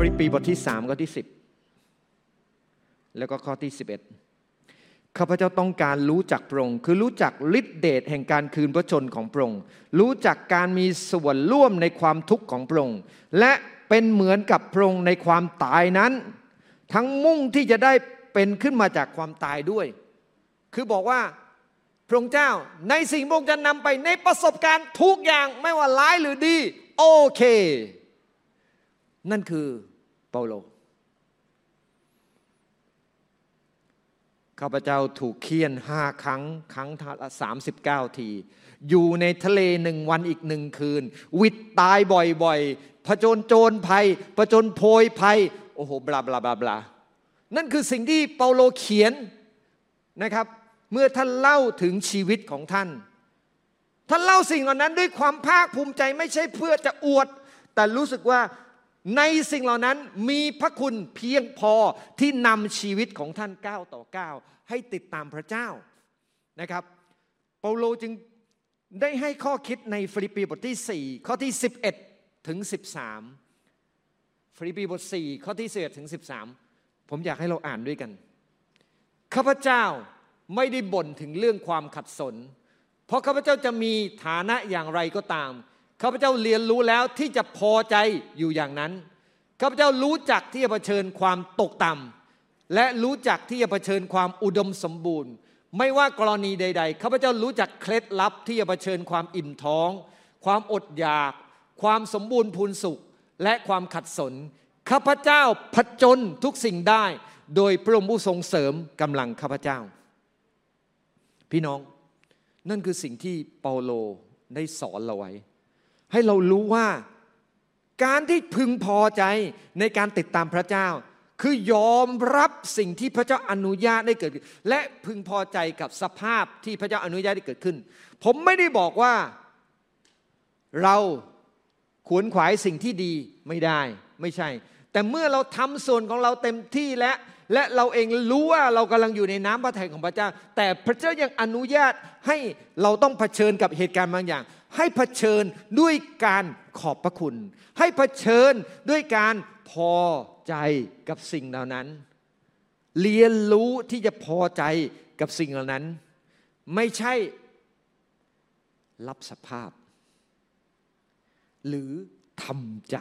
ปีบทที่สามข้อที่สิบแล้วก็ข้อที่สิบเอ็ดข้าพเจ้าต้องการรู้จักพระองค์คือรู้จักฤทธิเดชแห่งการคืนพระชนของพระองค์รู้จักการมีส่วนร่วมในความทุกข์ของพระองค์และเป็นเหมือนกับพระองค์ในความตายนั้น ทั้งมุ่งที่จะได้เป็นขึ้นมาจากความตายด้วย คือบอกว่าพระองค์เจ้าในสิ่งพระองค์จะนำไปในประสบการณ์ทุกอย่างไม่ว่าร้ายหรือดี โอเค นั่นคือ เปาโลข้าพเจ้าถูกเคี่ยนห้าครั้ง ครั้งละสามสิบเก้าที อยู่ในทะเลหนึ่งวันอีกหนึ่งคืน วิตตายบ่อยๆผจญโจรภัยผจญโพยภัย โอ้โหบลาบลาบลาบลานั่นคือสิ่งที่เปาโลเขียนนะครับ เมื่อท่านเล่าถึงชีวิตของท่าน ท่านเล่าสิ่งเหล่านั้นด้วยความภาคภูมิใจไม่ใช่เพื่อจะอวด แต่รู้สึกว่า ในสิ่งเหล่านั้นมีพระคุณเพียงพอที่นำชีวิตของท่านก้าวต่อก้าวให้ติดตามพระเจ้านะครับเปาโลจึงได้ให้ข้อคิดในฟิลิปปีบทที่ 4 ข้อที่ 11 ถึง 13 ฟิลิปปีบท 4 ข้อที่11ถึง 13 ผมอยากให้เราอ่านด้วยกัน ข้าพเจ้าไม่ได้บ่นถึงเรื่องความขัดสน เพราะข้าพเจ้าจะมีฐานะอย่างไรก็ตาม ข้าพเจ้าเรียนรู้แล้วที่จะพอใจอยู่อย่างนั้น ข้าพเจ้ารู้จักที่จะเผชิญความตกต่ำและรู้จักที่จะเผชิญความอุดมสมบูรณ์ ไม่ว่ากรณีใด ๆ ข้าพเจ้ารู้จักเคล็ดลับที่จะเผชิญความอิ่มท้อง ความอดอยาก ความสมบูรณ์พูนสุข และความขัดสน ข้าพเจ้าผจญทุกสิ่งได้ โดยพระองค์ผู้ทรงเสริมกำลังข้าพเจ้า พี่น้อง นั่นคือสิ่งที่เปาโลได้สอนเราไว้ ให้เรารู้ว่าการที่พึงพอใจในการติดตามพระเจ้า คือยอมรับสิ่งที่พระเจ้าอนุญาตได้เกิดขึ้นและพึงพอใจกับสภาพที่พระเจ้าอนุญาตได้เกิดขึ้น ผมไม่ได้บอกว่าเราขวนขวายสิ่งที่ดีไม่ได้ไม่ใช่ แต่เมื่อเราทำส่วนของเราเต็มที่และและเราเองรู้ว่าเรากำลังอยู่ในน้ำพระทัยของพระเจ้า แต่พระเจ้ายังอนุญาตให้เราต้องเผชิญกับเหตุการณ์บางอย่าง ให้เผชิญด้วยการขอบพระคุณ ให้เผชิญด้วยการพอใจกับสิ่งเหล่านั้น เรียนรู้ที่จะพอใจกับสิ่งเหล่านั้น ไม่ใช่รับสภาพ หรือทำใจ